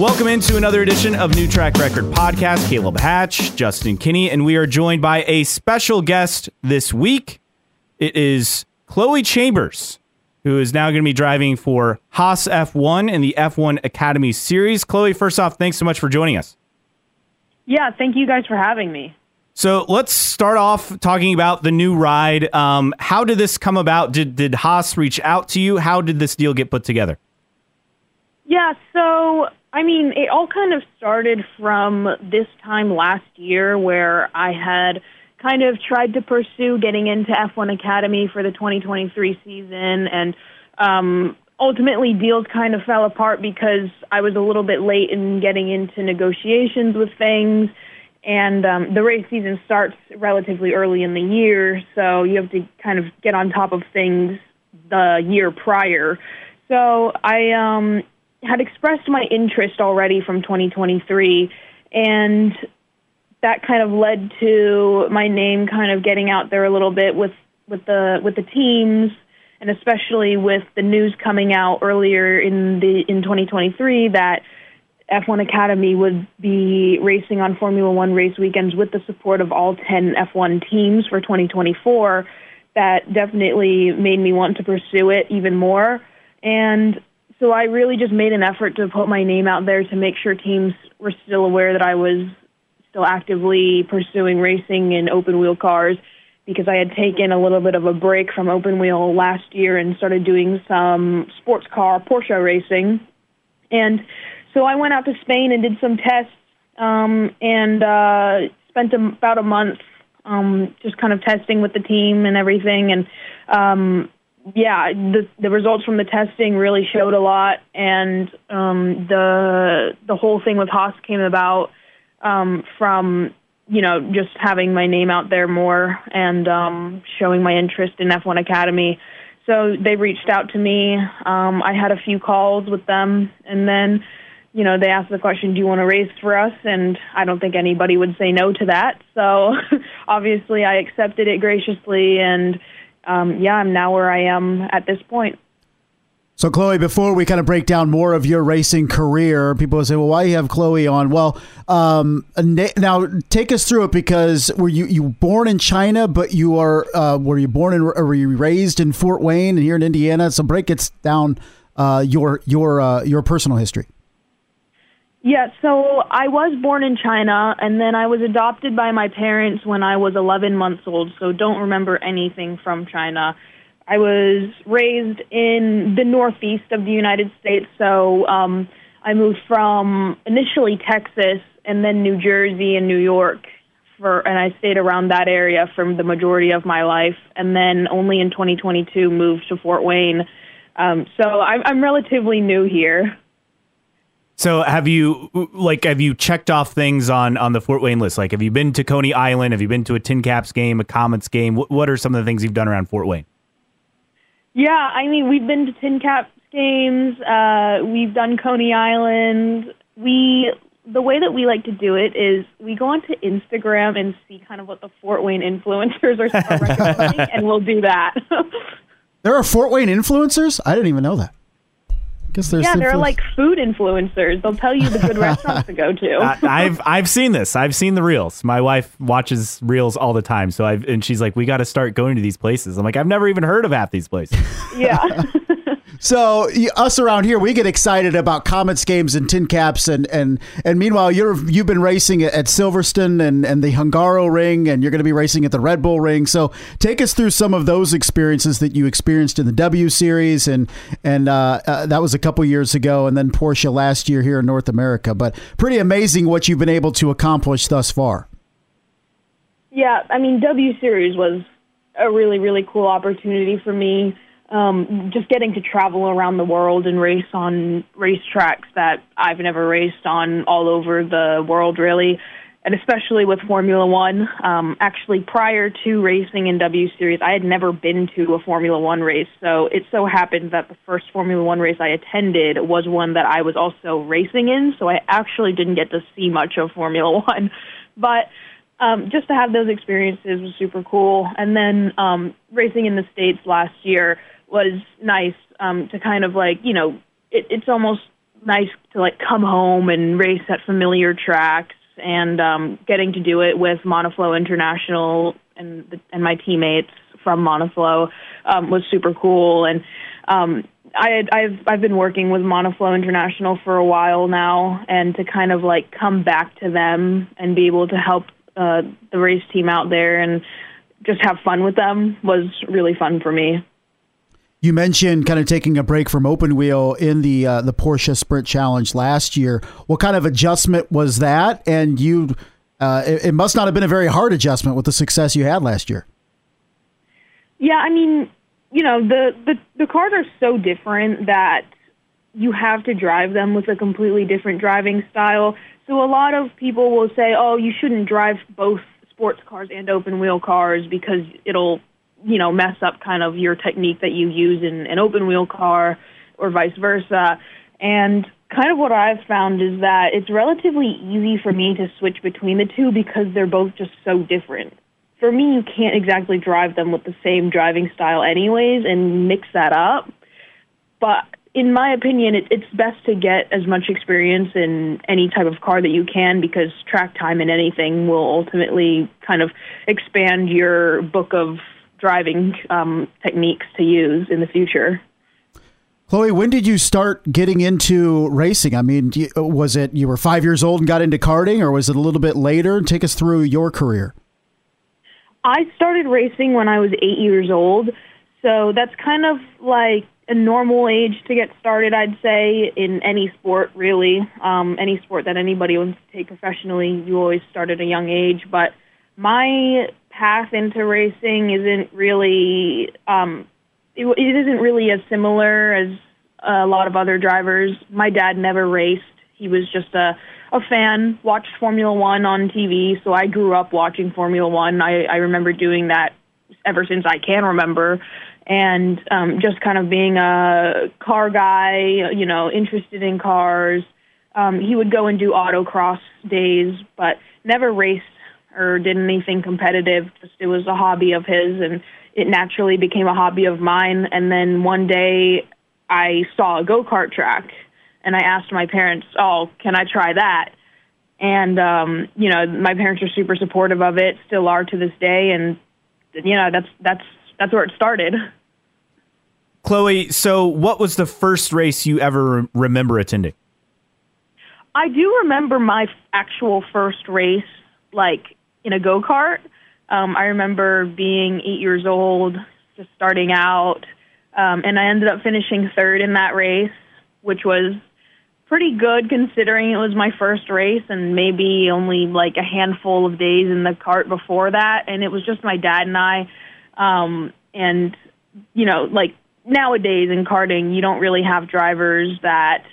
Welcome into another edition of New Track Record Podcast. Caleb Hatch, Justin Kinney, and we are joined by a special guest this week. It is Chloe Chambers, who is now going to be driving for Haas F1 in the F1 Academy Series. Chloe, first off, thanks so much for joining us. Yeah, thank you guys for having me. So let's start off talking about the new ride. Um, how did this come about? Did did Haas reach out to you? How did this deal get put together? Yeah, so I mean, it all kind of started from this time last year where I had kind of tried to pursue getting into F1 Academy for the 2023 season and um ultimately deals kind of fell apart because I was a little bit late in getting into negotiations with things and um, the race season starts relatively early in the year, so you have to kind of get on top of things the year prior. So I um, had expressed my interest already from 2023, and that kind of led to my name kind of getting out there a little bit with with the with the teams, and especially with the news coming out earlier in the in 2023 that F1 Academy would be racing on Formula One race weekends with the support of all 10 F1 teams for 2024. That definitely made me want to pursue it even more. And so I really just made an effort to put my name out there to make sure teams were still aware that I was still actively pursuing racing in open wheel cars because I had taken a little bit of a break from open wheel last year and started doing some sports car Porsche racing. And so I went out to Spain and did some tests um, and uh, spent about a month um, just kind of testing with the team and everything. And um, yeah, the the results from the testing really showed a lot, and um, the the whole thing with Haas came about um, from you know just having my name out there more and um, showing my interest in F1 Academy. So they reached out to me. Um, I had a few calls with them, and then you know, they asked the question, do you want to race for us? And I don't think anybody would say no to that. So obviously I accepted it graciously. And um, yeah, I'm now where I am at this point. So, Chloe, before we kind of break down more of your racing career, people say, "Well, why do you have Chloe on?" Well, um, now take us through it because were you you born in China, but you are uh, were you born or were you raised in Fort Wayne and here in Indiana? So, break it down uh, your your uh, your personal history. Yeah, so I was born in China and then I was adopted by my parents when I was 11 months old, so don't remember anything from China. I was raised in the northeast of the United States, so um, I moved from initially Texas and then New Jersey and New York for, and I stayed around that area for the majority of my life, and then only in 2022 moved to Fort Wayne. Um, so I'm, I'm relatively new here. So have you like have you checked off things on on the Fort Wayne list? Like have you been to Coney Island? Have you been to a TinCaps game, a Comets game? What, what are some of the things you've done around Fort Wayne? Yeah, I mean we've been to TinCaps games. Uh, we've done Coney Island. We the way that we like to do it is we go onto Instagram and see kind of what the Fort Wayne influencers are recommending, and we'll do that. there are Fort Wayne influencers. I didn't even know that guess there's yeah, they're like food influencers. They'll tell you the good restaurants to go to. I, have I've seen this. I've seen the reels. My wife watches reels all the time. So I've and she's like, we got to start going to these places. I'm like, I've never even heard of half these places. Yeah. So us around here, we get excited about Comets games and TinCaps, and and and meanwhile, you're you've been racing at Silverstone and and the Hungaroring, and you're going to be racing at the Red Bull Ring. So take us through some of those experiences that you experienced in the W Series, and and uh, uh, that was a couple years ago, and then Porsche last year here in North America. But pretty amazing what you've been able to accomplish thus far. Yeah, I mean W Series was a really really cool opportunity for me um, just getting to travel around the world and race on racetracks that I've never raced on all over the world, really, and especially with Formula One. Um, actually, prior to racing in W Series, I had never been to a Formula One race, so it so happened that the first Formula One race I attended was one that I was also racing in, so I actually didn't get to see much of Formula One, but. Um, just to have those experiences was super cool. And then um, racing in the States last year, was nice um, to kind of like you know it, it's almost nice to like come home and race at familiar tracks and um, getting to do it with Monoflow International and the, and my teammates from Monoflow um, was super cool. And um, I had, I've I've been working with Monoflow International for a while now, and to kind of like come back to them and be able to help uh, the race team out there and just have fun with them was really fun for me. You mentioned kind of taking a break from open wheel in the uh, the Porsche Sprint Challenge last year. What kind of adjustment was that? And you, uh, it, it must not have been a very hard adjustment with the success you had last year. Yeah, I mean, you know, the the the cars are so different that you have to drive them with a completely different driving style. So a lot of people will say, "Oh, you shouldn't drive both sports cars and open wheel cars because it'll you know, mess up kind of your technique that you use in an open wheel car or vice versa. And kind of what I've found is that it's relatively easy for me to switch between the two because they're both just so different. For me, you can't exactly drive them with the same driving style anyways and mix that up. But in my opinion, it, it's best to get as much experience in any type of car that you can because track time in anything will ultimately kind of expand your book of driving um, techniques to use in the future. Chloe, when did you start getting into racing? I mean, was it you were five years old and got into karting, or was it a little bit later? Take us through your career. I started racing when I was eight years old, so that's kind of like a normal age to get started, I'd say, in any sport, really. Um, any sport that anybody wants to take professionally, you always start at a young age. But my path into racing isn't really um, it, it isn't really as similar as a lot of other drivers. My dad never raced; he was just a a fan, watched Formula One on TV. So I grew up watching Formula One. I, I remember doing that ever since I can remember, and um, just kind of being a car guy, you know, interested in cars. Um, he would go and do autocross days, but never raced or did anything competitive. Just it was a hobby of his, and it naturally became a hobby of mine. And then one day, I saw a go kart track, and I asked my parents, "Oh, can I try that?" And um, you know, my parents are super supportive of it, still are to this day, and you know, that's that's that's where it started. Chloe, so what was the first race you ever remember attending? I do remember my actual first race, like in a go kart. Um, I remember being eight years old, just starting out, um, and I ended up finishing third in that race, which was pretty good considering it was my first race and maybe only like a handful of days in the cart before that. And it was just my dad and I. Um, and, you know, like nowadays in karting, you don't really have drivers that,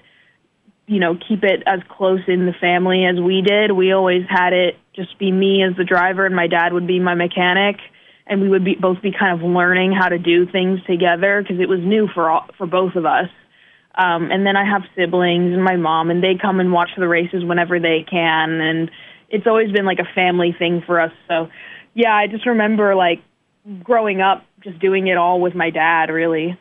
you know, keep it as close in the family as we did. We always had it just be me as the driver and my dad would be my mechanic and we would be both be kind of learning how to do things together because it was new for all, for both of us. Um, and then I have siblings and my mom, and they come and watch the races whenever they can, and it's always been like a family thing for us. So, yeah, I just remember like growing up, just doing it all with my dad. Really.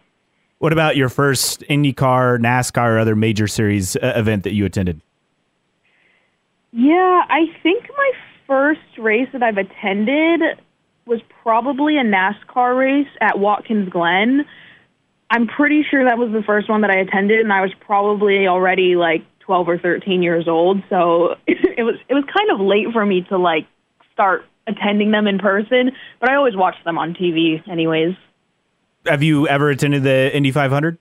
What about your first IndyCar, NASCAR, or other major series uh, event that you attended? Yeah, I think my first race that I've attended was probably a NASCAR race at Watkins Glen. I'm pretty sure that was the first one that I attended, and I was probably already like 12 or 13 years old. So it was it was kind of late for me to like start attending them in person, but I always watched them on TV, anyways. Have you ever attended the Indy 500?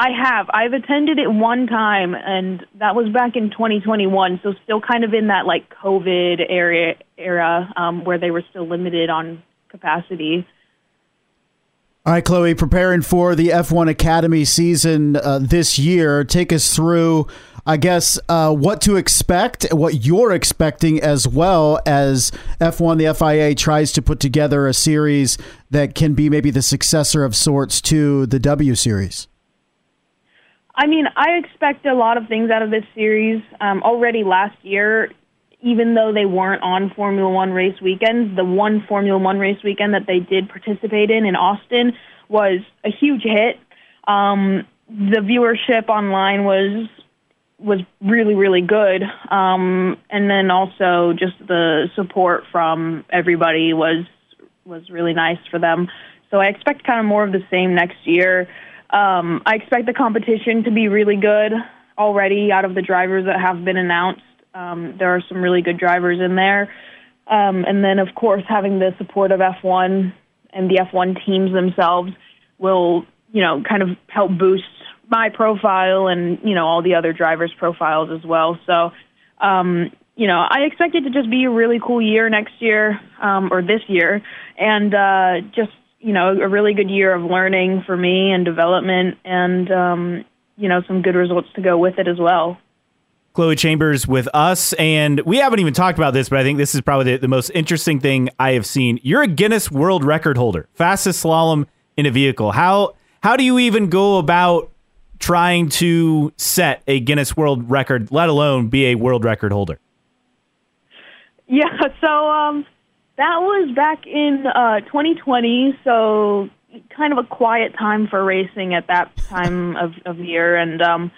I have. I've attended it one time, and that was back in 2021. So still kind of in that like COVID area era um, where they were still limited on capacity. All right, Chloe, preparing for the F1 Academy season uh, this year. Take us through, I guess, uh, what to expect, what you're expecting, as well as F1, the FIA tries to put together a series that can be maybe the successor of sorts to the W Series. I mean, I expect a lot of things out of this series. Um, already last year, even though they weren't on Formula One race weekends, the one Formula One race weekend that they did participate in in Austin was a huge hit. Um, the viewership online was was really really good. Um and then also just the support from everybody was was really nice for them. So i expect kind of more of the same next year. Um i expect the competition to be really good already out of the drivers that have been announced um there are some really good drivers in there um and then of course having the support of f1 and the f1 teams themselves will you know kind of help boost my profile and you know all the other drivers' profiles as well. So, um, you know, I expect it to just be a really cool year next year um, or this year, and uh, just you know a really good year of learning for me and development, and um, you know some good results to go with it as well. Chloe Chambers with us, and we haven't even talked about this, but I think this is probably the, the most interesting thing I have seen. You're a Guinness World Record holder, fastest slalom in a vehicle. How how do you even go about trying to set a Guinness World Record, let alone be a world record holder? Yeah, so um, that was back in uh, 2020. So kind of a quiet time for racing at that time of, of year, and um,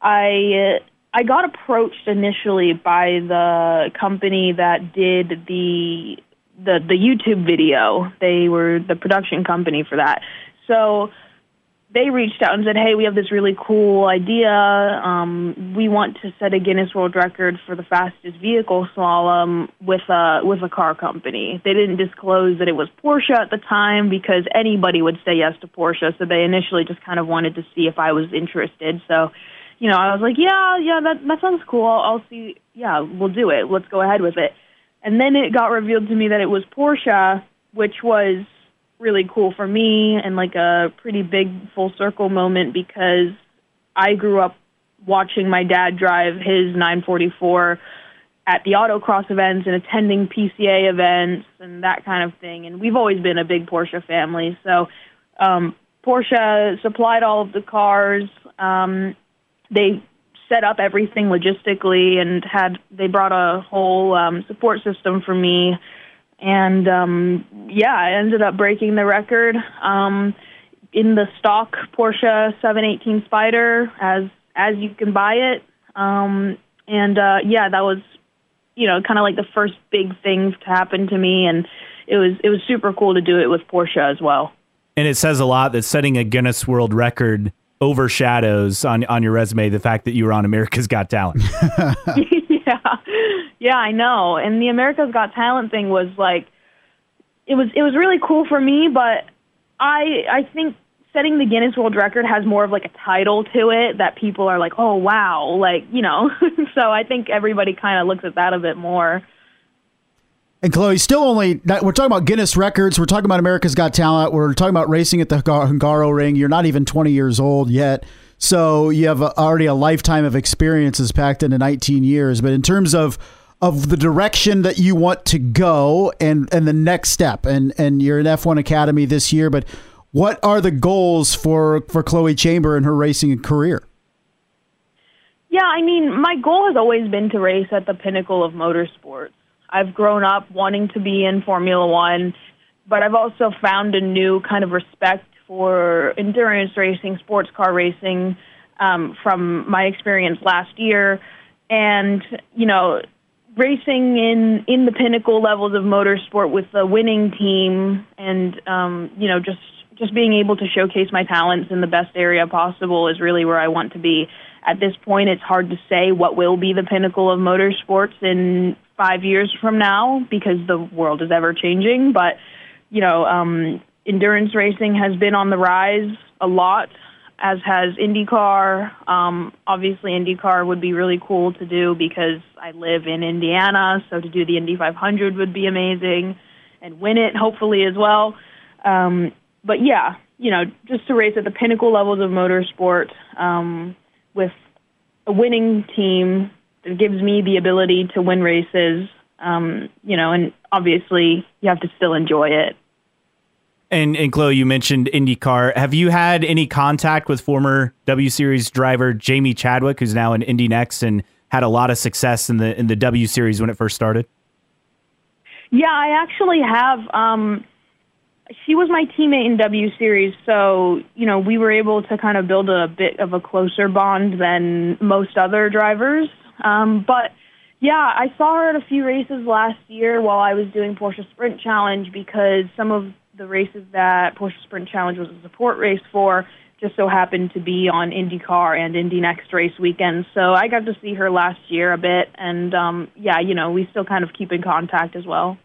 I I got approached initially by the company that did the the the YouTube video. They were the production company for that. So they reached out and said, "Hey, we have this really cool idea. Um, we want to set a Guinness World Record for the fastest vehicle slalom with a with a car company." They didn't disclose that it was Porsche at the time because anybody would say yes to Porsche. So they initially just kind of wanted to see if I was interested. So, you know, I was like, "Yeah, yeah, that that sounds cool. I'll, see. Yeah, we'll do it. Let's go ahead with it." And then it got revealed to me that it was Porsche, which was really cool for me and like a pretty big full circle moment because I grew up watching my dad drive his 944 at the autocross events and attending PCA events and that kind of thing. And we've always been a big Porsche family. So um, Porsche supplied all of the cars. Um, they set up everything logistically and had they brought a whole um, support system for me and um, yeah, I ended up breaking the record um, in the stock Porsche 718 Spyder as as you can buy it. Um, and uh, yeah, that was you know kind of like the first big thing to happen to me, and it was it was super cool to do it with Porsche as well. And it says a lot that setting a Guinness World Record overshadows on on your resume the fact that you were on America's Got Talent. yeah, yeah, I know. And the America's Got Talent thing was like, it was it was really cool for me, but I I think setting the Guinness World Record has more of like a title to it that people are like, oh wow, like you know. so I think everybody kind of looks at that a bit more. And Chloe, still only we're talking about Guinness records. We're talking about America's Got Talent. We're talking about racing at the Hungaroring. You're not even 20 years old yet, so you have already a lifetime of experiences packed into 19 years. But in terms of of the direction that you want to go and and the next step and and you're in F1 Academy this year but what are the goals for for Chloe Chamber and her racing career Yeah, I mean, my goal has always been to race at the pinnacle of motorsports. I've grown up wanting to be in Formula 1, but I've also found a new kind of respect for endurance racing, sports car racing um, from my experience last year. And, you know, racing in in the pinnacle levels of motorsport with a winning team and um you know just just being able to showcase my talents in the best area possible is really where I want to be. At this point, it's hard to say what will be the pinnacle of motorsports in five years from now because the world is ever changing. But, you know, um, endurance racing has been on the rise a lot as has IndyCar. Um, obviously, IndyCar would be really cool to do because I live in Indiana, so to do the Indy 500 would be amazing and win it, hopefully, as well. Um, but yeah, you know, just to race at the pinnacle levels of motorsport um, with a winning team that gives me the ability to win races, um, you know, and obviously you have to still enjoy it. And and Chloe, you mentioned IndyCar. Have you had any contact with former W Series driver Jamie Chadwick, who's now in Indy NXT and had a lot of success in the in the W Series when it first started? Yeah, I actually have. Um, she was my teammate in W Series, so you know we were able to kind of build a bit of a closer bond than most other drivers. Um, but yeah, I saw her at a few races last year while I was doing Porsche Sprint Challenge because some of the races that Porsche Sprint Challenge was a support race for just so happened to be on IndyCar and Indy NXT race weekend. So I got to see her last year a bit, and um, yeah, you know we still kind of keep in contact as well.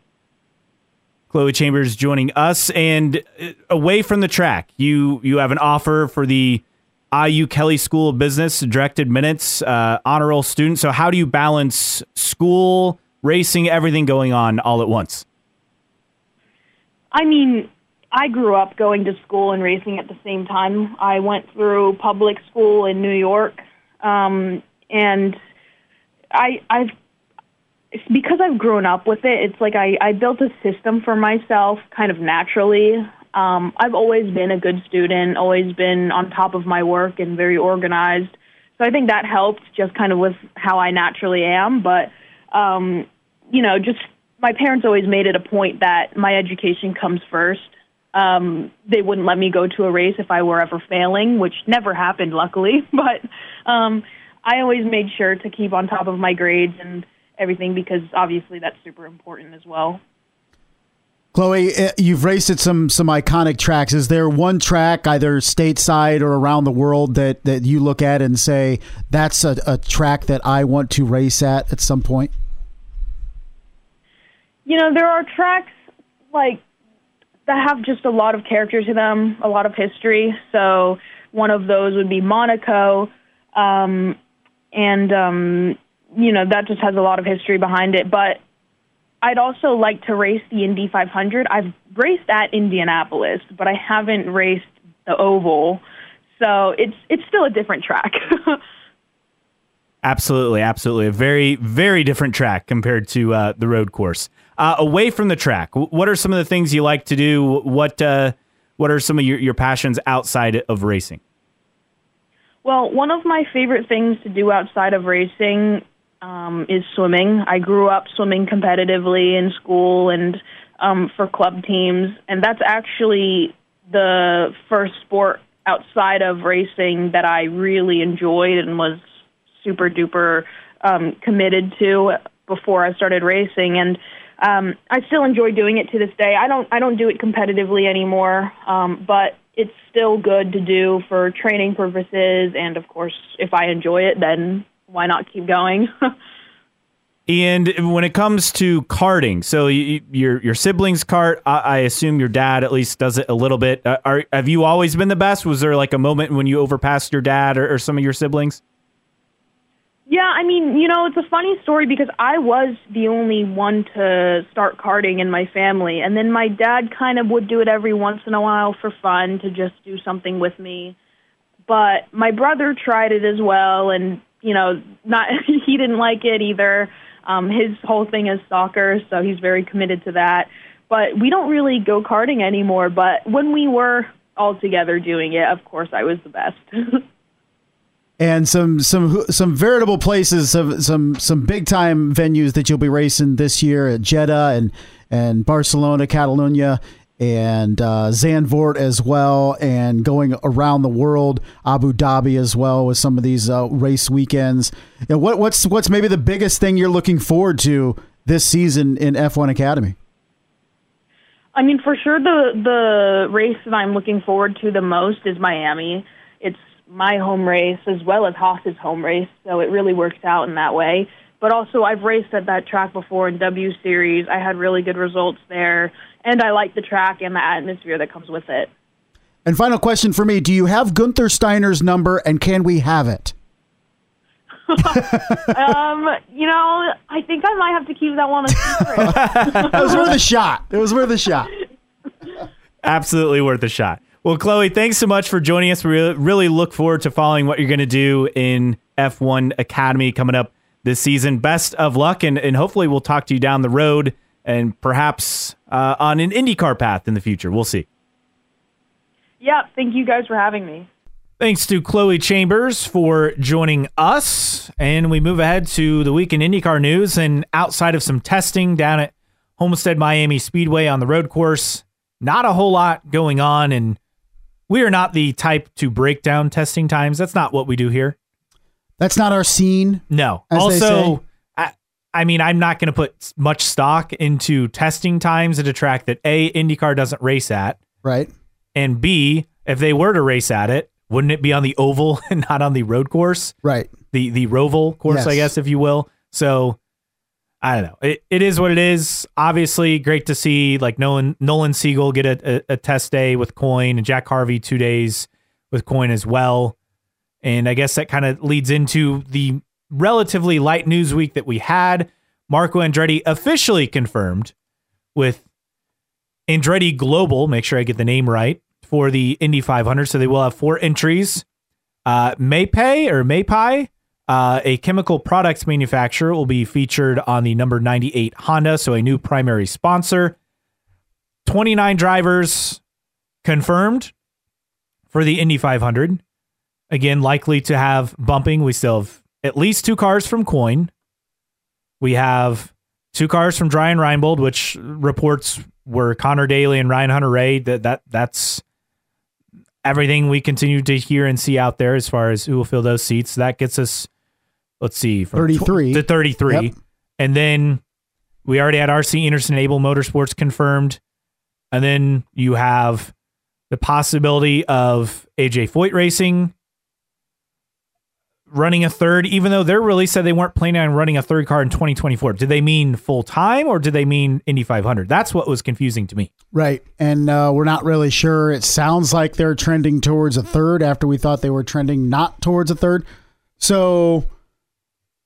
Chloe Chambers joining us, and uh, away from the track, you you have an offer for the IU Kelly School of Business direct admit uh, honor roll student. So how do you balance school, racing, everything going on all at once? I mean, I grew up going to school and racing at the same time. I went through public school in New York, um, and I I've because I've grown up with it, it's like I, I built a system for myself kind of naturally. Um, I've always been a good student, always been on top of my work and very organized. So I think that helped just kind of with how I naturally am. But, um, you know, just my parents always made it a point that my education comes first. Um, they wouldn't let me go to a race if I were ever failing, which never happened, luckily. But um, I always made sure to keep on top of my grades and everything because obviously that's super important as well. Chloe, eh, you've raced at some some iconic tracks. Is there one track, either stateside or around the world, that, that you look at and say that's a, a track that I want to race at at some point? You know, there are tracks like that have just a lot of character to them, a lot of history. So one of those would be Monaco, um, and um, you know, that just has a lot of history behind it. But I'd also like to race the Indy 500. I've raced at Indianapolis, but I haven't raced the oval. So it's it's still a different track. absolutely, absolutely, a very very different track compared to uh, the road course. Uh, away from the track, what are some of the things you like to do? What uh, what are some of your, your passions outside of racing? Well, one of my favorite things to do outside of racing um, is swimming. I grew up swimming competitively in school and um, for club teams, and that's actually the first sport outside of racing that I really enjoyed and was super duper um, committed to before I started racing. And um, I still enjoy doing it to this day. I don't I don't do it competitively anymore, um, but it's still good to do for training purposes. And of course, if I enjoy it, then why not keep going? and when it comes to karting, so you, your your siblings kart, I, I, assume your dad at least does it a little bit. Uh, are have you always been the best? Was there like a moment when you overpassed your dad or, or some of your siblings? Yeah, I mean, you know, it's a funny story because I was the only one to start karting in my family, and then my dad kind of would do it every once in a while for fun to just do something with me. But my brother tried it as well, and you know, not he didn't like it either. Um, his whole thing is soccer, so he's very committed to that. But we don't really go karting anymore. But when we were all together doing it, of course, I was the best. and some some some veritable places, some some some big time venues that you'll be racing this year at Jeddah and and Barcelona, Catalunya, and uh, Zandvoort as well, and going around the world, Abu Dhabi as well with some of these uh, race weekends. And what, what's what's maybe the biggest thing you're looking forward to this season in F1 Academy? I mean, for sure, the the race that I'm looking forward to the most is Miami. It's my home race as well as Haas's home race, so it really works out in that way. But also, I've raced at that track before in W Series. I had really good results there and I like the track and the atmosphere that comes with it. And final question for me: Do you have Gunther Steiner's number, and can we have it? um, you know, I think I might have to keep that one a secret. it was worth a shot. It was worth a shot. Absolutely worth a shot. Well, Chloe, thanks so much for joining us. We really look forward to following what you're going to do in F1 Academy coming up this season. Best of luck, and, and hopefully we'll talk to you down the road and perhaps uh, on an IndyCar path in the future. We'll see. Yeah, thank you guys for having me. Thanks to Chloe Chambers for joining us. And we move ahead to the week in IndyCar news. And outside of some testing down at Homestead Miami Speedway on the road course, not a whole lot going on. And we are not the type to break down testing times. That's not what we do here. That's not our scene. No. As they say. also, I, mean, I'm not going to put much stock into testing times at a track that A, IndyCar doesn't race at, Right. and B, if they were to race at it, wouldn't it be on the oval and not on the road course? Right. the the Roval course, I guess, if you will. So I don't know. It, it is what it is. Obviously, great to see like Nolan Nolan Siegel get a, a, a test day with Coyne and Jack Harvey two days with Coyne as well. And I guess that kind of leads into the relatively light news week that we had. Marco Andretti officially confirmed with Andretti Global. Make sure I get the name right for the Indy 500. So they will have four entries. Uh, Maypay or Maypai, uh, a chemical products manufacturer, will be featured on the number 98 Honda. So a new primary sponsor. 29 drivers confirmed for the Indy 500. Again, likely to have bumping. We still have at least two cars from Coyne. We have two cars from Dreyer Reinbold, which reports were Conor Daly and Ryan Hunter-Reay. That that that's everything we continue to hear and see out there as far as who will fill those seats. That gets us, let's see, from 33. tw- to 33. Yep. And then we already had RC Enerson Abel Motorsports confirmed. And then you have the possibility of AJ Foyt Racing running a third, even though they're really said they weren't planning on running a third car in 2024. Did they mean full time or did they mean Indy 500? That's what was confusing to me. Right. And uh, we're not really sure. It sounds like they're trending towards a third after we thought they were trending not towards a third. So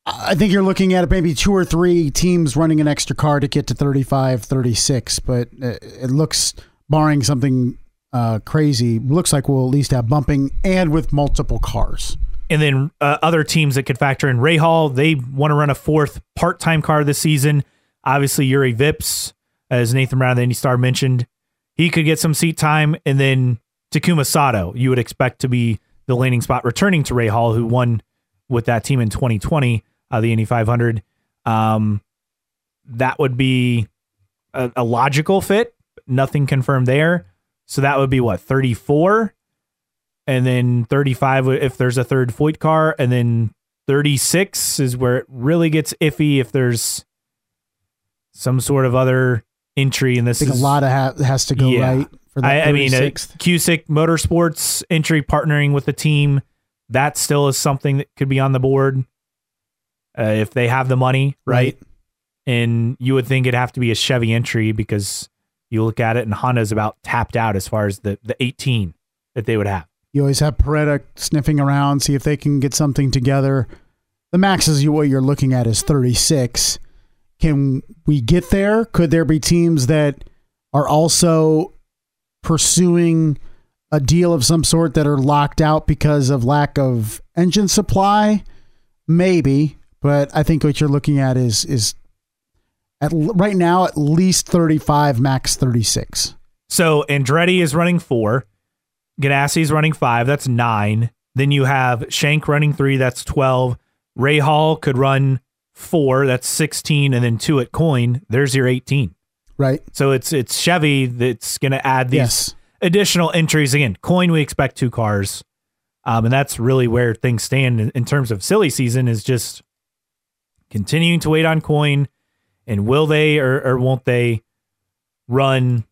I think you're looking at maybe two or three teams running an extra car to get to 35, 36. But uh, it looks, barring something uh, crazy, looks like we'll at least have bumping and with multiple cars. And then uh, other teams that could factor in Rahal, they want to run a fourth part time car this season. Obviously, Juri Vips, as Nathan Brown the Indy Star mentioned, he could get some seat time. And then Takuma Sato, you would expect to be the landing spot returning to Rahal, who won with that team in 2020, uh, the Indy 500. Um, that would be a, a logical fit. Nothing confirmed there. So that would be what, 34? And then 35 if there's a third Foyt car, and then 36 is where it really gets iffy if there's some sort of other entry. And this I think is a lot of ha- has to go Yeah. right for that I, I mean, uh, 36th. Cusick Motorsports entry partnering with the team. That still is something that could be on the board uh, if they have the money, right? And you would think it'd have to be a Chevy entry because you look at it and Honda's about tapped out as far as the, the 18 that they would have. You always have Peretta sniffing around, see if they can get something together. The max is what you're looking at is 36. Can we get there? Could there be teams that are also pursuing a deal of some sort that are locked out because of lack of engine supply? Maybe, but I think what you're looking at is is at right now at least 35, max 36. So Andretti is running four. Ganassi is running five. That's nine. Then you have Shank running three. That's 12. Rahal could run four. That's 16. And then two at Coyne. There's your 18. Right? So it's it's Chevy that's going to add these Yes. additional entries. Again, Coyne, we expect two cars. Um, and that's really where things stand in, in terms of silly season is just continuing to wait on Coyne. And will they or, or won't they run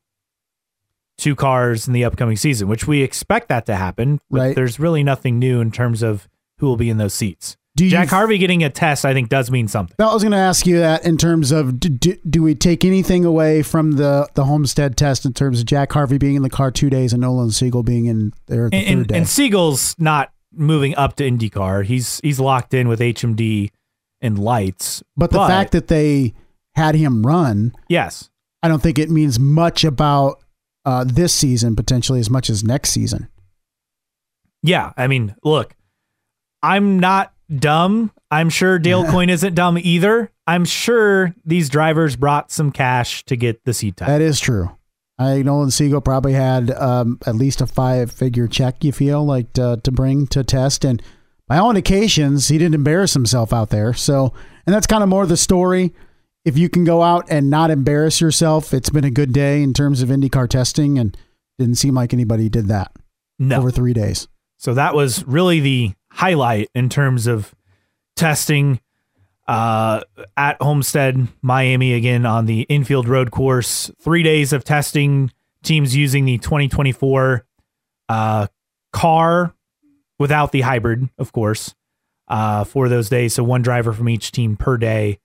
two cars in the upcoming season, which we expect that to happen. But Right. there's really nothing new in terms of who will be in those seats. Do Jack f- Harvey getting a test, I think, does mean something. I was going to ask you that in terms of do, do, do we take anything away from the the Homestead test in terms of Jack Harvey being in the car two days and Nolan Siegel being in there the And, third day? and Siegel's not moving up to IndyCar. He's he's locked in with HMD and lights. but the fact that they had him run, yes, I don't think it means much about uh, this season potentially as much as next season. yeah. I mean, look, I'm not dumb. I'm sure Dale Coyne isn't dumb either. I'm sure these drivers brought some cash to get the seat time. That is true. I Nolan Siegel probably had um, at least a five figure check. You feel like to, to bring to test, and by all indications, he didn't embarrass himself out there. So, and that's kind of more the story. If you can go out and not embarrass yourself, it's been a good day in terms of IndyCar testing, and didn't seem like anybody did that No. over three days. So that was really the highlight in terms of testing uh, at Homestead, Miami, again on the infield road course. Three days of testing, teams using the 2024 uh, car without the hybrid, of course, uh, for those days. So one driver from each team per day.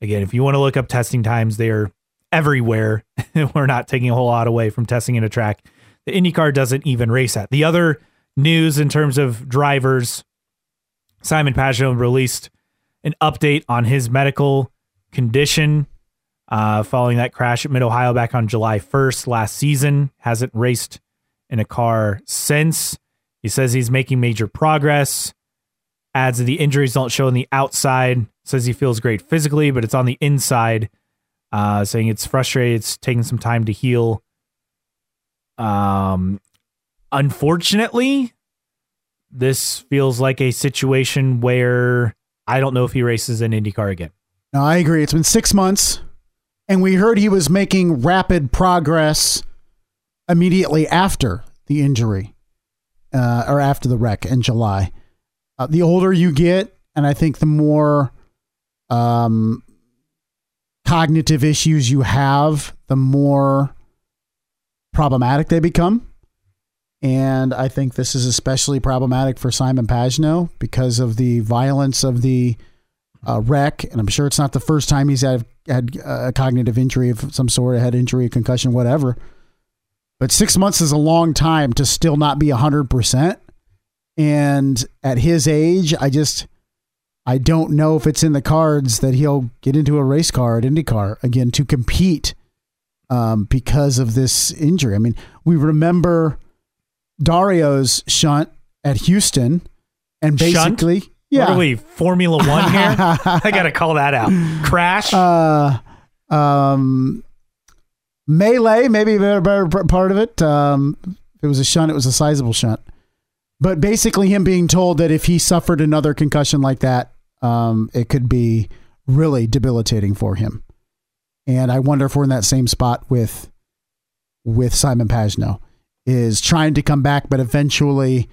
Again, if you want to look up testing times, they're everywhere. We're not taking a whole lot away from testing in a track. The IndyCar doesn't even race at. The other news in terms of drivers, Simon Pagenaud released an update on his medical condition uh, following that crash at Mid Ohio back on July 1st last season. Hasn't raced in a car since. He says he's making major progress. Adds that the injuries don't show on the outside. Says he feels great physically, but it's on the inside. Uh, saying it's frustrated. It's taking some time to heal. Um, unfortunately, this feels like a situation where I don't know if he races an IndyCar again. No, I agree. It's been six months, and we heard he was making rapid progress immediately after the injury uh, or after the wreck in July. Uh, the older you get, and I think the more um, cognitive issues you have, the more problematic they become. And I think this is especially problematic for Simon Pagenaud because of the violence of the uh, wreck. And I'm sure it's not the first time he's had, had a cognitive injury of some sort, a head injury, concussion, whatever. But six months is a long time to still not be 100%. And at his age, I just, I don't know if it's in the cards that he'll get into a race car at IndyCar again to compete um, because of this injury. I mean, we remember Dario's shunt at Houston, and basically, Shunt? yeah, What are we, Formula One here? I got to call that out. Crash? uh, um, melee, maybe a better, better part of it. Um, it was a shunt, it was a sizable shunt. But basically, him being told that if he suffered another concussion like that, um, it could be really debilitating for him. And I wonder if we're in that same spot with with Simon Pagenaud, is trying to come back, but eventually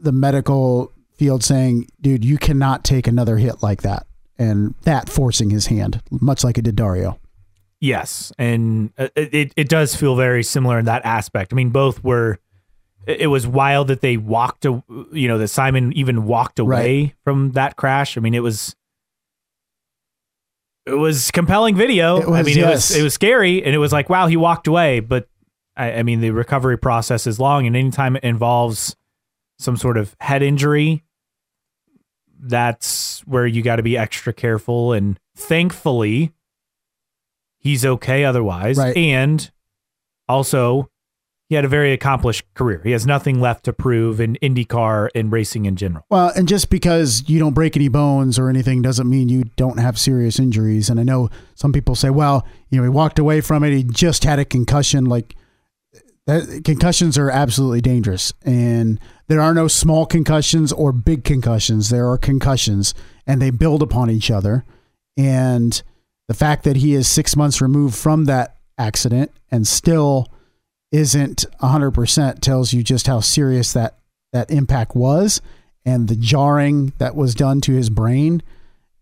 the medical field saying, "Dude, you cannot take another hit like that," and that forcing his hand, much like it did Dario. Yes, and uh, it it does feel very similar in that aspect. I mean, both were. It was wild that they walked, you know, that Simon even walked away from that crash. I mean, it was. It was compelling video. Was, I mean, yes. it was it was scary, and it was like, wow, he walked away. But I, I mean, the recovery process is long, and anytime it involves some sort of head injury, that's where you got to be extra careful. And thankfully, he's okay otherwise. Right. And also, he had a very accomplished career. He has nothing left to prove in IndyCar and racing in general. Well, and just because you don't break any bones or anything doesn't mean you don't have serious injuries. And I know some people say, well, you know, he walked away from it. He just had a concussion. Like that, concussions are absolutely dangerous. And there are no small concussions or big concussions. There are concussions and they build upon each other. And the fact that he is six months removed from that accident and still isn't 100% tells you just how serious that that impact was and the jarring that was done to his brain.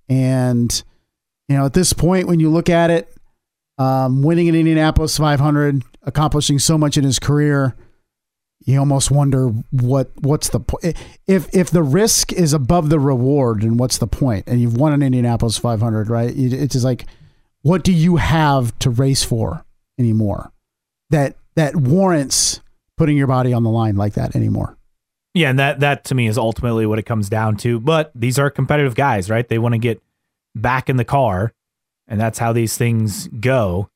And you know at this point when you look at it um, winning an indianapolis 500 accomplishing so much in his career you almost wonder what what's the point if if the risk is above the reward and what's the point? And you've won an indianapolis 500 right? It's just like what do you have to race for anymore that that warrants putting your body on the line like that anymore. Yeah, and that that to me is ultimately what it comes down to. But these are competitive guys, right? They want to get back in the car, and that's how these things go.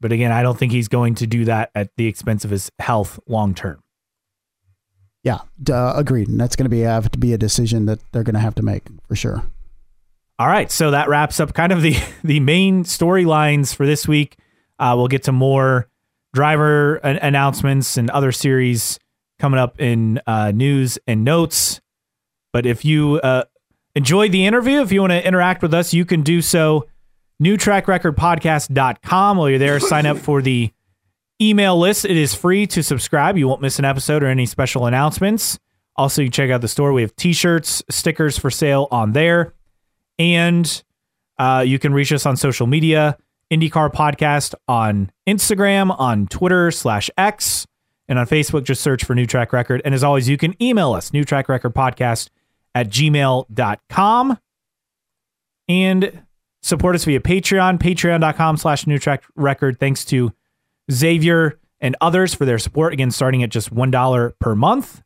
But again, I don't think he's going to do that at the expense of his health long term. Yeah, uh, agreed. And that's going to be have to be a decision that they're going to have to make for sure. All right, so that wraps up kind of the the main storylines for this week. Uh, we'll get to more driver an- announcements and other series coming up in uh, news and notes. But if you uh, enjoyed the interview. If you want to interact with us, you can do so. NewTrackRecordPodcast.com. While you're there, sign up for the email list. It is free to subscribe. You won't miss an episode or any special announcements. Also, you can check out the store. We have t-shirts, stickers for sale on there, and uh, you can reach us on social media. IndyCar Podcast on Instagram, on Twitter slash X, and on Facebook. Just search for New Track Record. And as always, you can email us, New Track Record Podcast at gmail.com. And support us via Patreon, patreon.com slash New Track Record. Thanks to Xavier and others for their support. Again, starting at just $1 per month.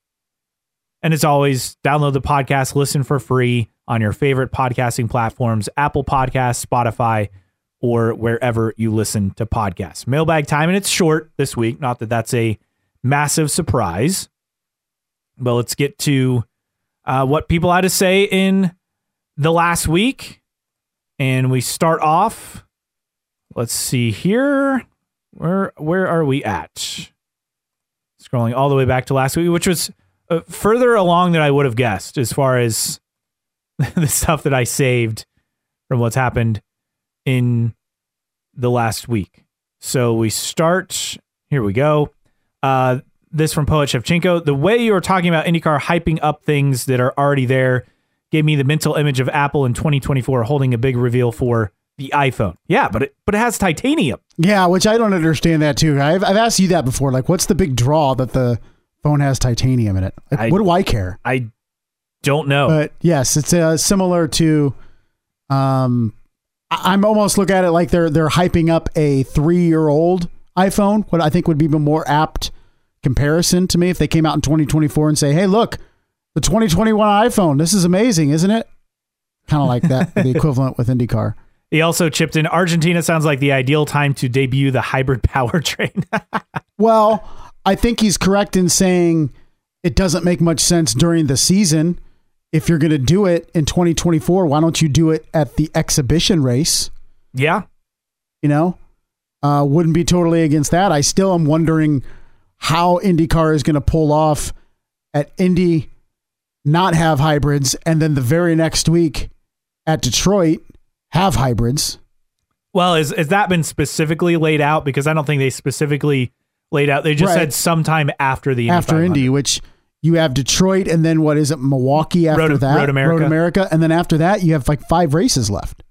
And as always, download the podcast, listen for free on your favorite podcasting platforms Apple Podcasts, Spotify, or wherever you listen to podcasts. Mailbag time, and it's short this week. Not that that's a massive surprise, but let's get to uh, what people had to say in the last week. And we start off. Let's see here. Where where are we at? Scrolling all the way back to last week, which was uh, further along than I would have guessed as far as the stuff that I saved from what's happened in the last week. So we start. Here we go. Uh, this from Poet Shevchenko. The way you were talking about IndyCar hyping up things that are already there gave me the mental image of Apple in 2024 holding a big reveal for the iPhone. Yeah, but it but it has titanium. Yeah, which I don't understand that too. I've I've asked you that before. Like, what's the big draw that the phone has titanium in it? Like, I- what do I care? I don't know. But yes, it's uh, similar to. Um, I'm almost look at it like they're they're hyping up a three year old iPhone. What I think would be a more apt comparison to me if they came out in 2024 and say, "Hey, look, the 2021 iPhone. This is amazing, isn't it?" Kind of like that, the equivalent with IndyCar. he also chipped in Argentina sounds like the ideal time to debut the hybrid powertrain. Well, I think he's correct in saying it doesn't make much sense during the season. If you're going to do it in 2024, why don't you do it at the exhibition race? yeah. You know, uh, wouldn't be totally against that. I still am wondering how IndyCar is going to pull off at Indy not have hybrids, and then the very next week at Detroit have hybrids. Well, is has that been specifically laid out? Because I don't think they specifically laid out. They just Right. said sometime after the Indy after 500. Indy, which you have Detroit, and then what is it, Milwaukee after Road- that? Road America. and then after that, you have like five races left.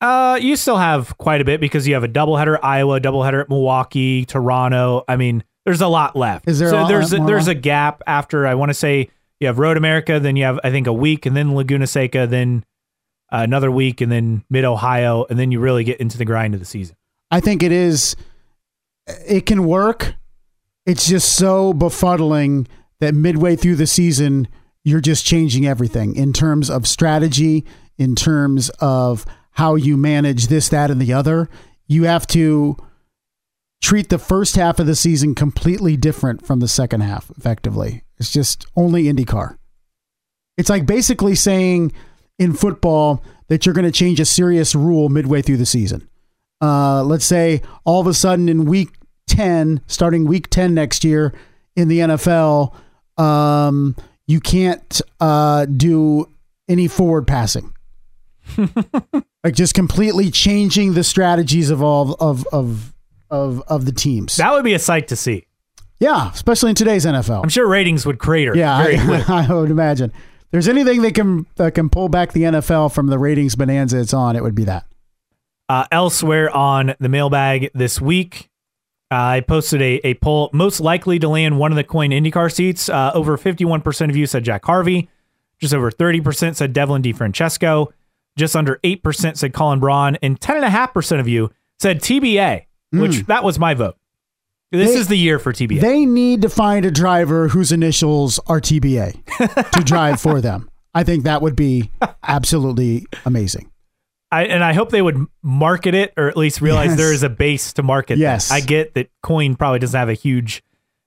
Uh, you still have quite a bit because you have a doubleheader at Iowa, doubleheader at Milwaukee, Toronto. I mean, there's a lot left. Is there So a lot there's a, there's a gap after I want to say you have Road America, then you have I think a week, and then Laguna Seca, then uh, another week, and then Mid Ohio, and then you really get into the grind of the season. I think it is. It can work. It's just so befuddling that midway through the season, you're just changing everything in terms of strategy, in terms of how you manage this, that, and the other. You have to treat the first half of the season completely different from the second half, effectively. It's just only IndyCar. It's like basically saying in football that you're going to change a serious rule midway through the season uh, let's say all of a sudden in week 10, starting week 10 next year in the NFL, um, you can't uh, do any forward passing. like just completely changing the strategies of all of of of of the teams. That would be a sight to see. yeah, especially in today's NFL. I'm sure ratings would crater. Yeah. I, I would imagine. If there's anything that can that can pull back the NFL from the ratings bonanza it's on, it would be that. Uh, elsewhere on the mailbag this week, I posted a, a poll most likely to land one of the Coyne IndyCar seats. Uh, over 51% of you said Jack Harvey. Just over 30% said Devlin DiFrancesco. Just under 8% said Colin Braun. And 10.5% of you said TBA, which that was my vote. This They- is the year for TBA. They need to find a driver whose initials are TBA to drive for them. I think that would be absolutely amazing. I, and I hope they would market it or at least realize Yes. there is a base to market. Yes. I get that Coyne probably doesn't have a huge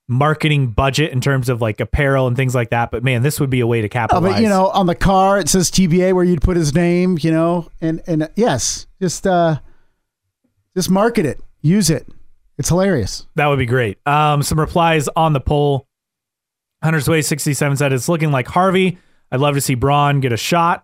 marketing budget in terms of like apparel and things like that, but man, this would be a way to Oh, capitalize. but you know, on the car it says TBA where you'd put his name, you know, and and uh, yes, just uh, just market it, use it. It's hilarious. that would be great. Um, some replies on the poll. Hunter's Way 67 said it's looking like Harvey. I'd love to see Braun get a shot.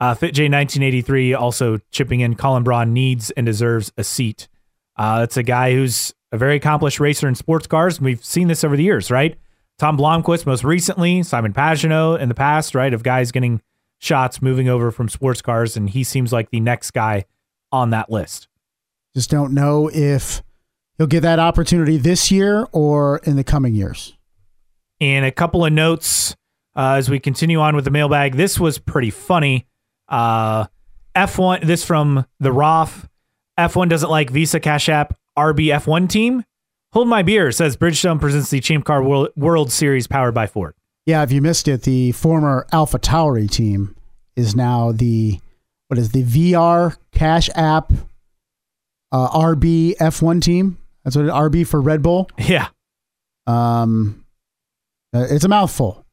Uh, FitJ 1983 also chipping in. Colin Braun needs and deserves a seat. Uh, it's a guy who's a very accomplished racer in sports cars. We've seen this over the years, right? Tom Blomqvist most recently, Simon Pagenaud in the past, right? Of guys getting shots moving over from sports cars, and he seems like the next guy on that list. Just don't know if he'll get that opportunity this year or in the coming years. And a couple of notes uh, as we continue on with the mailbag. This was pretty funny. Uh, F1, this from the Roth. F1 doesn't like Visa Cash App RB F1 team. Hold my beer says Bridgestone presents the Champ Car World, World Series powered by Ford. Yeah, if you missed it, the former Alpha Tauri team is now the what is the VR Cash App uh, RB F1 team. That's what it, RB for Red Bull. Yeah. Um, uh, it's a mouthful,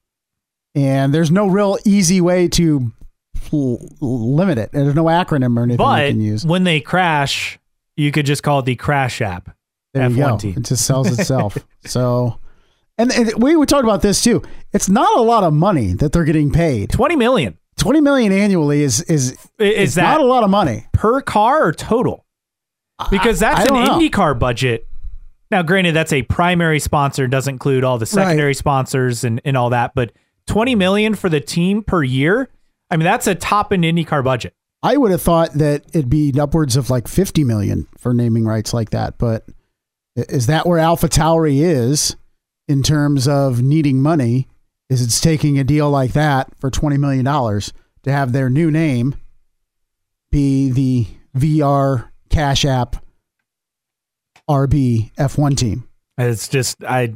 and there's no real easy way to limit it. There's no acronym or anything But you can use. when they crash, you could just call it the Crash App. There you F1 go. team. It just sells itself. so, and, and we we talked about this too. It's not a lot of money that they're getting paid. 20 million. Twenty million annually is is Is is that not a lot of money. per car or total? Because that's I an don't. IndyCar budget. Now, granted, that's a primary sponsor, doesn't include all the secondary sponsors and, and all that, but 20 million for the team per year. I mean, that's a top end IndyCar budget. I would have thought that it'd be upwards of like 50 million for naming rights like that. But is that where Alpha Tauri is in terms of needing money? Is it's taking a deal like that for $20 million to have their new name be the VR Cash App RB F1 team? It's just, I,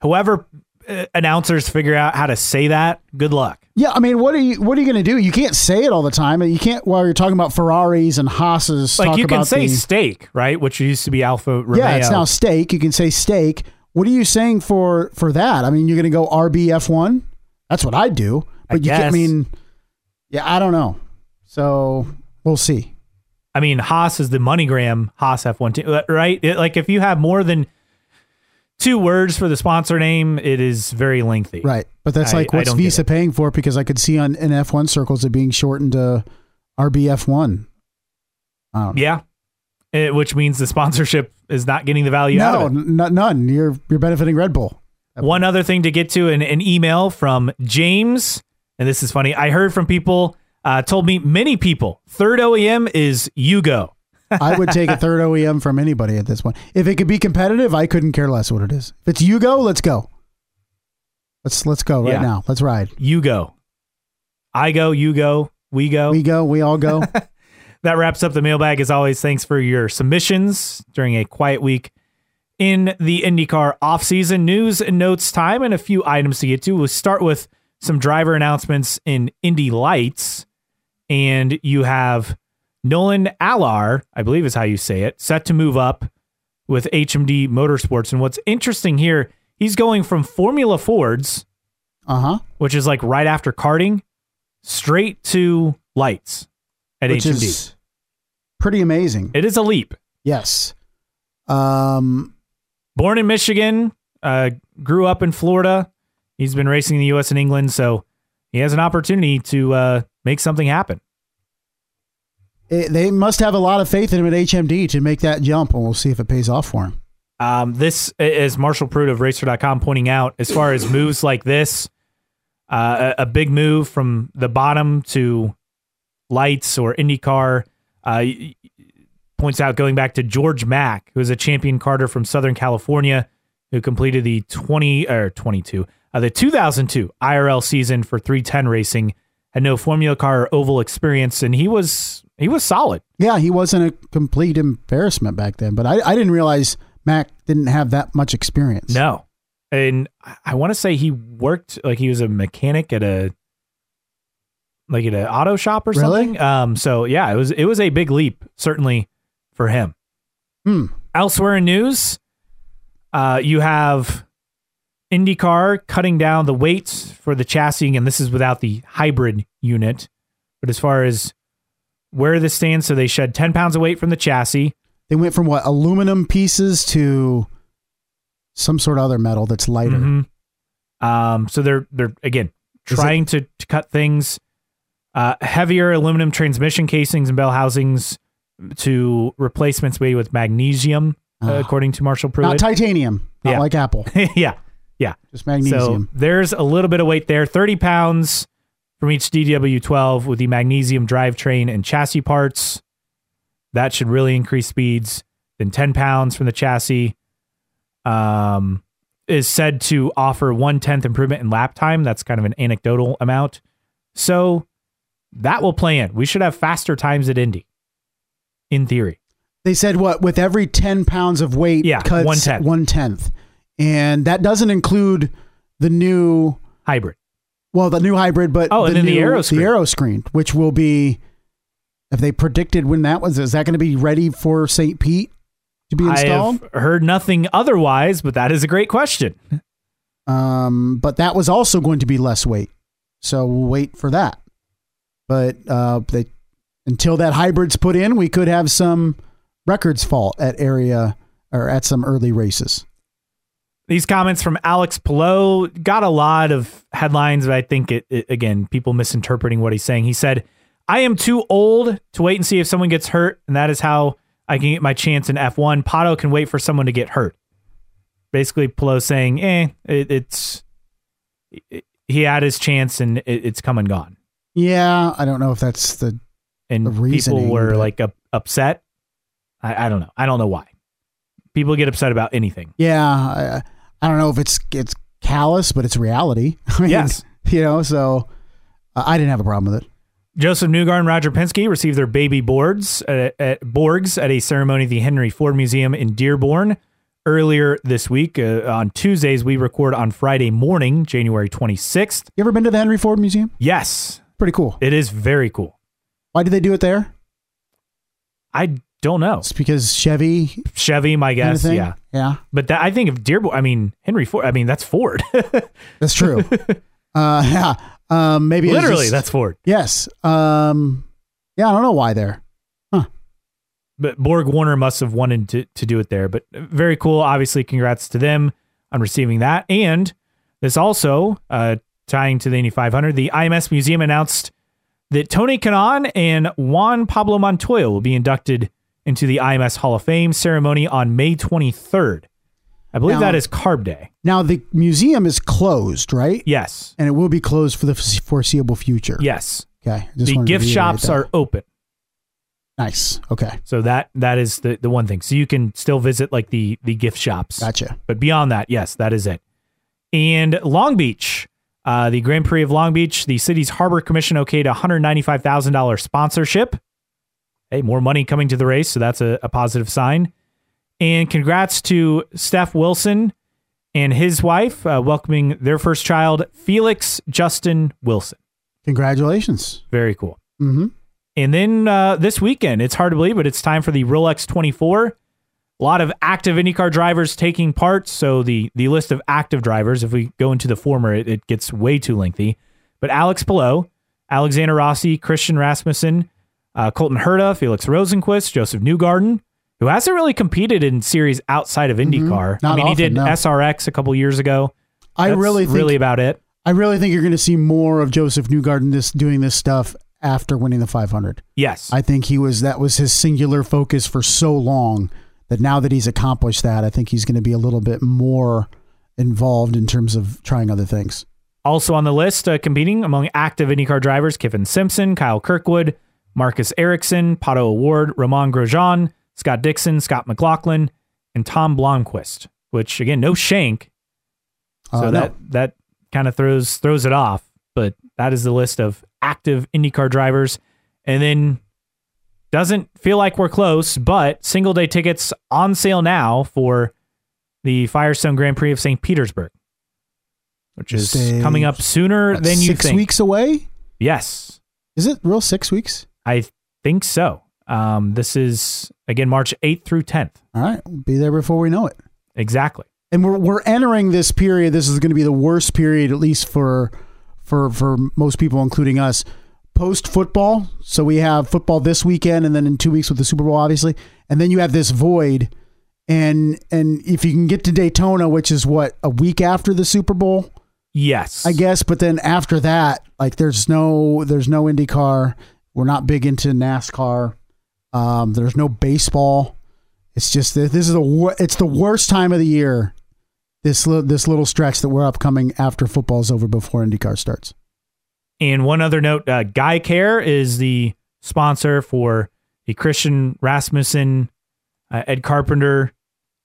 whoever Uh, announcers figure out how to say that, good luck. Yeah, I mean, what are you what are you going to do? You can't say it all the time. You can't while you're talking about Ferraris and Haas's. Like you can say the- Stake, right? Which used to be Alfa Romeo. Yeah, it's now Stake. You can say Stake. What are you saying for for that? I mean, you're going to go RBF one. That's what I'd do. I But you can't. I mean, yeah, I don't know. So we'll see. I mean, Haas is the MoneyGram Haas F1 team, right? It- like if you have more than two words for the sponsor name, it is very lengthy. Right, but that's I- like what's Visa paying for? Because I could see on in F one circles it being shortened to RBF one. I. Yeah. It- which means the sponsorship is not getting the value out No, of it. n- none. You're you're benefiting Red Bull. One other thing to get to an, an email from James, and this is funny. I heard from people, uh, told me many people, third OEM is Yugo. I would take a third OEM from anybody at this point. If it could be competitive, I couldn't care less what it is. If it's you go, let's go. Let's let's go right Yeah. now. Let's ride. Yugo. I go, you go, we go. We go. We all go. that wraps up the mailbag. As always, thanks for your submissions during a quiet week in the IndyCar offseason news and notes time and a few items to get to. We'll start with some driver announcements in Indy Lights. And you have Nolan Allaer, I believe is how you say it, set to move up with HMD Motorsports. And what's interesting here, he's going from Formula Fords, Uh huh. which is like right after karting, straight to lights at Which HMD. is pretty amazing. it is a leap. Yes. Um. born in Michigan, uh, grew up in Florida. He's been racing in the U.S. and England, so he has an opportunity to uh, make something happen. It- they must have a lot of faith in him at HMD to make that jump, and we'll see if it pays off for him. Um, this is Marshall Pruett of Racer.com pointing out as far as moves like this, uh, a, a big move from the bottom to lights or IndyCar. Uh, points out going back to George Mack, who is a champion carter from Southern California, who completed the 20 or 22, uh, the 2002 IRL season for 310 racing, had no Formula Car or oval experience, and he was he was solid. Yeah, he wasn't a complete embarrassment back then, but I, I didn't realize Mack didn't have that much experience. No. And I- I want to say he worked like he was a mechanic at a like at an auto shop or Really? something. Um so yeah, it was it was a big leap certainly for him. Hmm. Elsewhere in news, uh you have IndyCar cutting down the weights for the chassis and this is without the hybrid unit. But as far as where this stands, so they shed 10 pounds of weight from the chassis. They went from what aluminum pieces to some sort of other metal that's lighter. Mhm. Um, so they're they're again trying to, to cut things. Uh, heavier aluminum transmission casings and bell housings to replacements made with magnesium, uh, according to Marshall Not Pruett. titanium, not Yeah. like Apple, yeah, yeah. just magnesium. So there's a little bit of weight there. 30 pounds from each DW12 with the magnesium drivetrain and chassis parts. That should really increase speeds. Then 10 pounds from the chassis um, is said to offer one tenth improvement in lap time. That's kind of an anecdotal amount. So that will play in. We should have faster times at Indy, in theory. They said what with every ten pounds of weight, Yeah, cuts one-tenth. one tenth, and that doesn't include the new, Hybrid. well, the new hybrid, but Oh, and then the new- aero screen. the aero screen, which will be. Have they predicted when that was? Is that going to be ready for St. Pete to be installed? I have heard nothing otherwise, but that is a great question. Um, but that was also going to be less weight, so we'll wait for that. But uh, they, until that hybrid's put in, we could have some records fall at area or at some early races. These comments from Alex Palou got a lot of headlines, but I think it, it again, people misinterpreting what he's saying. He said, I am too old to wait and see if someone gets hurt, and that is how I can get my chance in F1. Pato can wait for someone to get hurt. Basically, Palou saying, eh, it, it's it- he had his chance and it, it's come and gone. Yeah, I don't know if that's the And The people were but- like up, upset. I, I don't know. I don't know why. People get upset about anything. yeah. I, I don't know if it's it's callous, but it's reality. I mean, Yes. you know. So uh, I didn't have a problem with it. Josef Newgarden and Roger Penske received their Baby Borgs at, at Borgs at a ceremony at the Henry Ford Museum in Dearborn earlier this week. Uh, on Tuesdays, we record on Friday morning, January 26th. You ever been to the Henry Ford Museum? Yes, Pretty cool. it is very cool. Why did they do it there? I don't know. It's because Chevy. Chevy, my kind guess. of? Yeah. Yeah. But that, I think of Dearborn, I mean, Henry Ford, I mean, that's Ford. That's true. uh, yeah. Um, maybe Literally, just- that's Ford. yes. Um, yeah, I don't know why there. Huh. But Borg Warner must have wanted to, to do it there. But very cool. Obviously, congrats to them on receiving that. And this also, uh, tying to the Indy 500, the IMS Museum announced that Tony Kanaan and Juan Pablo Montoya will be inducted into the IMS Hall of Fame ceremony on May 23rd. I believe Now- that is Carb Day. Now the museum is closed, right? Yes. And it will be closed for the foreseeable future. Yes. Okay. Just the wanted to gift reiterate shops that. are open. nice. Okay. So that that is the, the one thing. So you can still visit like the the gift shops. Gotcha. But beyond that, yes, that is it. And Long Beach, uh, the Grand Prix of Long Beach, the city's harbor commission okayed a $195,000 sponsorship. Hey, more money coming to the race, so that's a, a positive sign. And congrats to Steph Wilson and his wife, uh, welcoming their first child, Felix Justin Wilson. Congratulations. Very cool. Mm-hmm. And then uh, this weekend, it's hard to believe, but it's time for the Rolex 24. A lot of active IndyCar drivers taking part. So the the list of active drivers, if we go into the former, it, it gets way too lengthy. But Alex Palou, Alexander Rossi, Christian Rasmussen, uh, Colton Herta, Felix Rosenqvist, Josef Newgarden, who hasn't really competed in series outside of IndyCar. I Not mean, he did no. SRX a couple years ago. I That's really think really about it. I really think you're going to see more of Josef Newgarden this doing this stuff after winning the 500. Yes. I think he was that was his singular focus for so long that now that he's accomplished that, I think he's going to be a little bit more involved in terms of trying other things. Also on the list, uh, competing among active IndyCar drivers, Kyffin Simpson, Kyle Kirkwood, Marcus Ericsson, Pato O'Ward, Romain Grosjean, Scott Dixon, Scott McLaughlin, and Tom Blomqvist. Which again, no Shank, so Uh, no. that that kind of throws throws it off. But that is the list of active IndyCar drivers, and then doesn't feel like we're close. But single day tickets on sale now for the Firestone Grand Prix of St. Petersburg, which is Stay- coming up sooner than you six think. weeks away. Yes, Is it real six weeks? I think so. Um, this is again March 8th through 10th. All right, we'll be there before we know it. Exactly. and we're we're entering this period. This is going to be the worst period, at least for for for most people, including us. Post football, so we have football this weekend, and then in two weeks with the Super Bowl, obviously, and then you have this void. And and if you can get to Daytona, which is what a week after the Super Bowl, Yes. I guess, but then after that, Like there's no there's no IndyCar. We're not big into NASCAR. Um, there's no baseball. It's just this is the it's the worst time of the year. This this little stretch that we're upcoming after football's over before IndyCar starts. And one other note: uh, Guy Care is the sponsor for the Christian Rasmussen uh, Ed Carpenter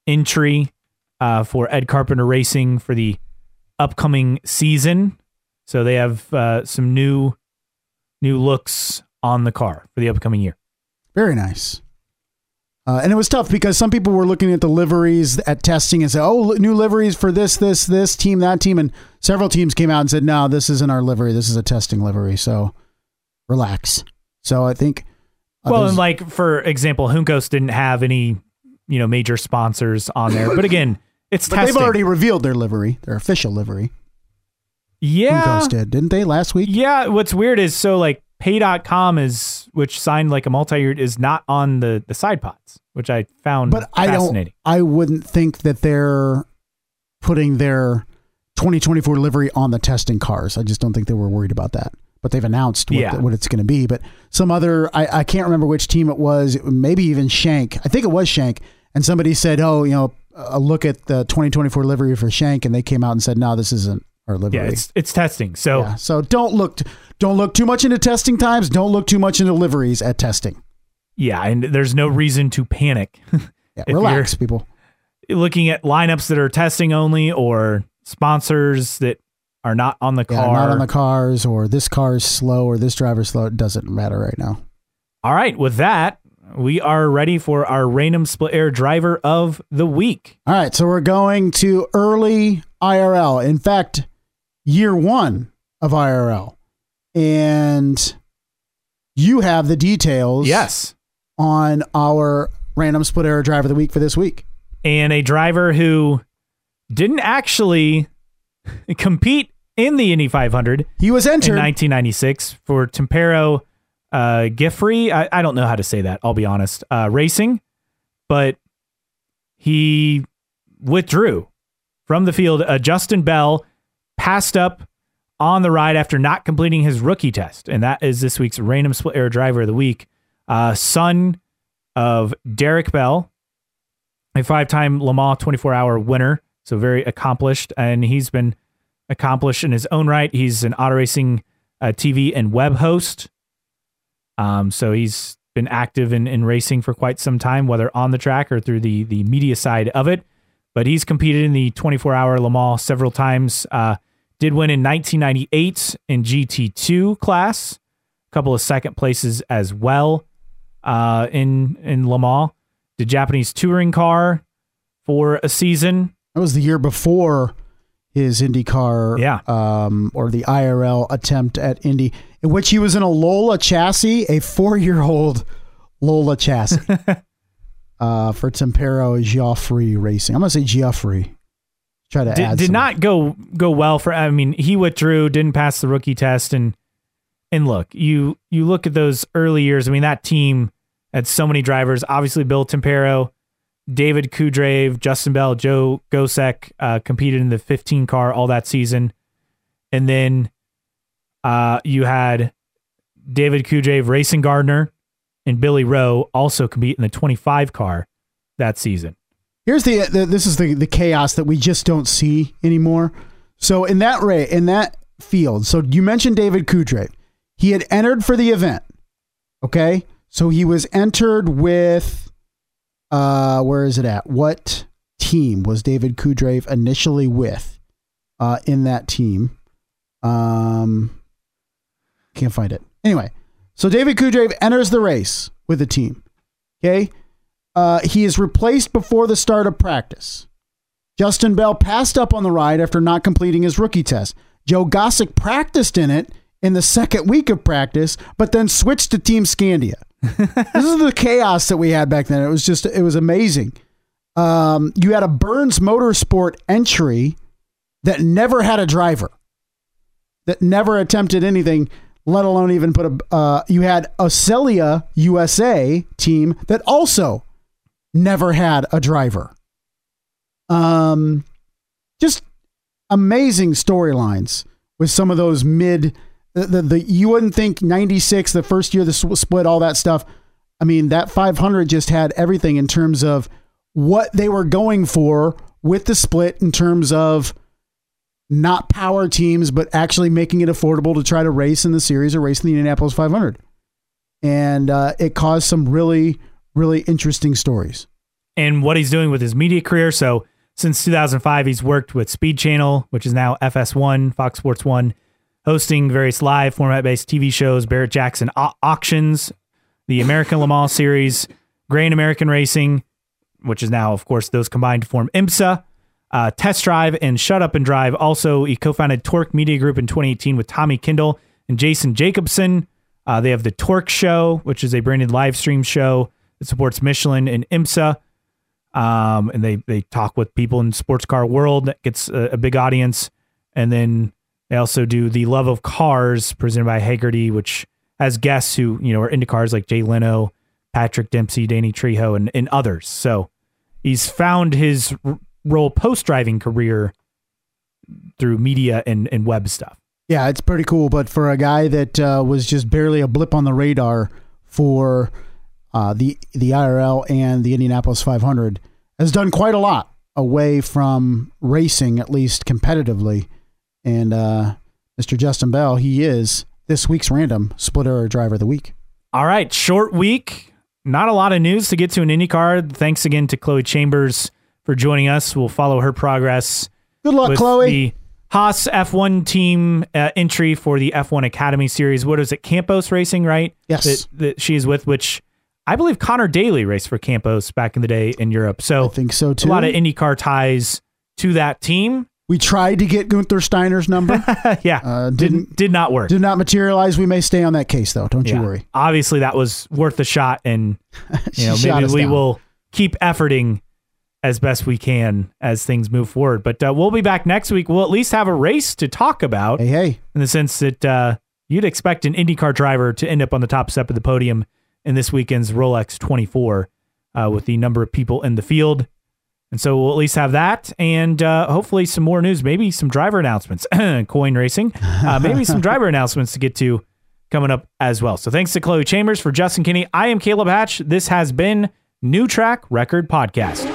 entry uh, for Ed Carpenter Racing for the upcoming season. So they have uh, some new new looks on the car for the upcoming year. Very nice. Uh, and it was tough because some people were looking at the liveries at testing and said, "Oh, new liveries for this, this, this team, that team," and several teams came out and said, "No, this isn't our livery. This is a testing livery." So, relax. So I think. uh, Well, and like for example, Juncos didn't have any you know major sponsors on there, but again, it's but testing. they've already revealed their livery, their official livery. yeah, Juncos did, didn't they, last week? Yeah, what's weird is so like pay.com is which signed like a multi-year is not on the the side pods, which I found But I don't. I wouldn't think that they're putting their 2024 livery on the testing cars. I just don't think they were worried about that. But they've announced what, Yeah. what it's going to be. But some other, I, I can't remember which team it was. Maybe even Shank. I think it was Shank. And somebody said, "Oh, you know, a look at the 2024 livery for Shank," and they came out and said, "No, this isn't our livery." Yeah, it's it's testing. So Yeah, So don't look don't look too much into testing times. Don't look too much into liveries at testing. yeah, and there's no reason to panic. Yeah, relax, people. Looking at lineups that are testing only or sponsors that are not on the Yeah, car. not on the cars, or this car is slow, or this driver's slow. It doesn't matter right now. All right, with that, we are ready for our random split air driver of the week. All right, so we're going to early IRL. In fact, year one of IRL, and you have the details. Yes. on our random split error driver of the week for this week. and a driver who didn't actually compete in the Indy 500 He was entered in 1996 for Tempero uh, Giuffre. I, I don't know how to say that. I'll be honest. Uh, racing, but he withdrew from the field. Uh, Justin Bell passed up on the ride after not completing his rookie test, and that is this week's random split air driver of the week. Uh, son of Derek Bell, a five-time Le Mans 24-hour winner, so very accomplished, and he's been accomplished in his own right. He's an auto racing uh, TV and web host. Um, so he's been active in, in racing for quite some time, whether on the track or through the the media side of it. But he's competed in the 24-hour Le Mans several times. Uh, did win in 1998 in GT2 class, a couple of second places as well uh, in in Le Mans. Did Japanese touring car for a season. that was the year before his IndyCar, Yeah. um, or the IRL attempt at Indy, in which he was in a Lola chassis, a four-year-old Lola chassis, uh, for Tempero Geoffrey Racing. I'm gonna say Geoffrey. Try to did, add did not go go well for I mean he withdrew didn't pass the rookie test and and look you you look at those early years I mean that team had so many drivers obviously Bill Tempero David Kudrave Justin Bell Joe Gosek uh, competed in the 15 car all that season and then uh, you had David Kudrave Racing Gardner and Billy Rowe also compete in the 25 car that season Here's the, the this is the the chaos that we just don't see anymore. So in that ray in that field, so you mentioned David Kudre. He had entered for the event. Okay? So he was entered with uh where is it at? What team was David Kudrave initially with uh in that team? Um can't find it. Anyway, so David Kudrave enters the race with the team. Okay? Uh, he is replaced before the start of practice. Justin Bell passed up on the ride after not completing his rookie test. Joe Gosek practiced in it in the second week of practice, but then switched to Team Scandia. this is the chaos that we had back then. It was just, it was amazing. Um, you had a Burns Motorsport entry that never had a driver, that never attempted anything, let alone even put a. Uh, you had a Celia USA team that also never had a driver. Um, just amazing storylines with some of those mid The, the, the you wouldn't think 96, the first year the split, all that stuff. I mean, that 500 just had everything in terms of what they were going for with the split in terms of not power teams, but actually making it affordable to try to race in the series or race in the Indianapolis 500. And uh, it caused some really, really interesting stories. And what he's doing with his media career. So since 2005, he's worked with Speed Channel, which is now FS1, Fox Sports 1, hosting various live format based TV shows, Barrett Jackson au- Auctions, the American Le Mans Series, Great American Racing, which is now, of course, those combined to form IMSA uh, Test Drive and Shut Up and Drive. Also, he co founded Torque Media Group in 2018 with Tommy Kendall and Jason Jacobson. Uh, they have the Torque Show, which is a branded live stream show that supports Michelin and IMSA. Um, and they, they talk with people in sports car world that gets a, a, big audience. And then they also do the Love of Cars presented by Hagerty, which has guests who, you know, are into cars like Jay Leno, Patrick Dempsey, Danny Trejo, and, and others. So he's found his role post driving career through media and, and web stuff. Yeah, it's pretty cool. But for a guy that uh, was just barely a blip on the radar for uh, the the IRL and the Indianapolis 500, has done quite a lot away from racing, at least competitively. And uh, Mr. Justin Bell, he is this week's random splitter driver of the week. All right, short week. Not a lot of news to get to an IndyCar. Thanks again to Chloe Chambers for joining us. We'll follow her progress. Good luck, Chloe. The Haas F1 team uh, entry for the F1 Academy Series. What is it? Campos Racing, right? Yes. That, that she is with, which I believe Conor Daly raced for Campos back in the day in Europe. So I think so too. A lot of IndyCar ties to that team. We tried to get Gunther Steiner's number. yeah, uh, didn't did not work. Did not materialize. We may stay on that case though. Don't yeah. you worry. Obviously, that was worth a shot, and you know maybe we down. will keep efforting as best we can as things move forward. But uh, we'll be back next week. We'll at least have a race to talk about. Hey, hey. In the sense that uh, you'd expect an IndyCar driver to end up on the top step of the podium in this weekend's Rolex 24 uh, with the number of people in the field. And so we'll at least have that and uh, hopefully some more news, maybe some driver announcements, Coyne racing, uh, maybe some driver announcements to get to coming up as well. So thanks to Chloe Chambers for Justin Kinney. I am Caleb Hatch. This has been New Track Record Podcast.